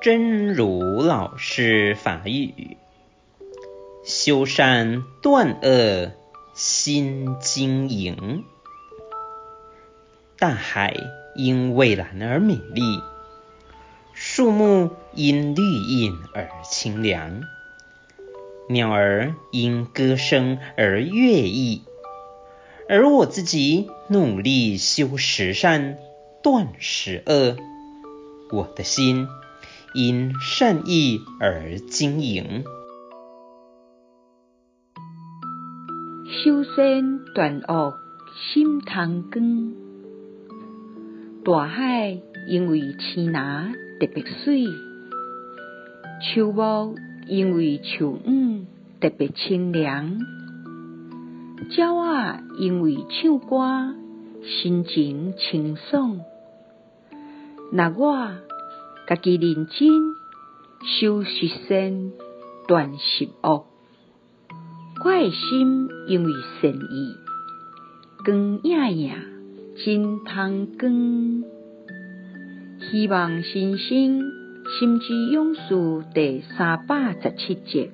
真如老师法语，修善断恶心经营。大海因蔚蓝而美丽，树木因绿荫而清凉，鸟儿因歌声而悦意。而我自己努力修十善，断十恶，我的心因善意而经营。修身断恶心通光，大海因为青蓝特别水，树木因为树荫特别清凉，鸟仔因为唱歌心情清爽。若我家己认真修习善，断习恶，我的心因为善意，光焱焱，真通光。希望新生心之勇士第三百十七集。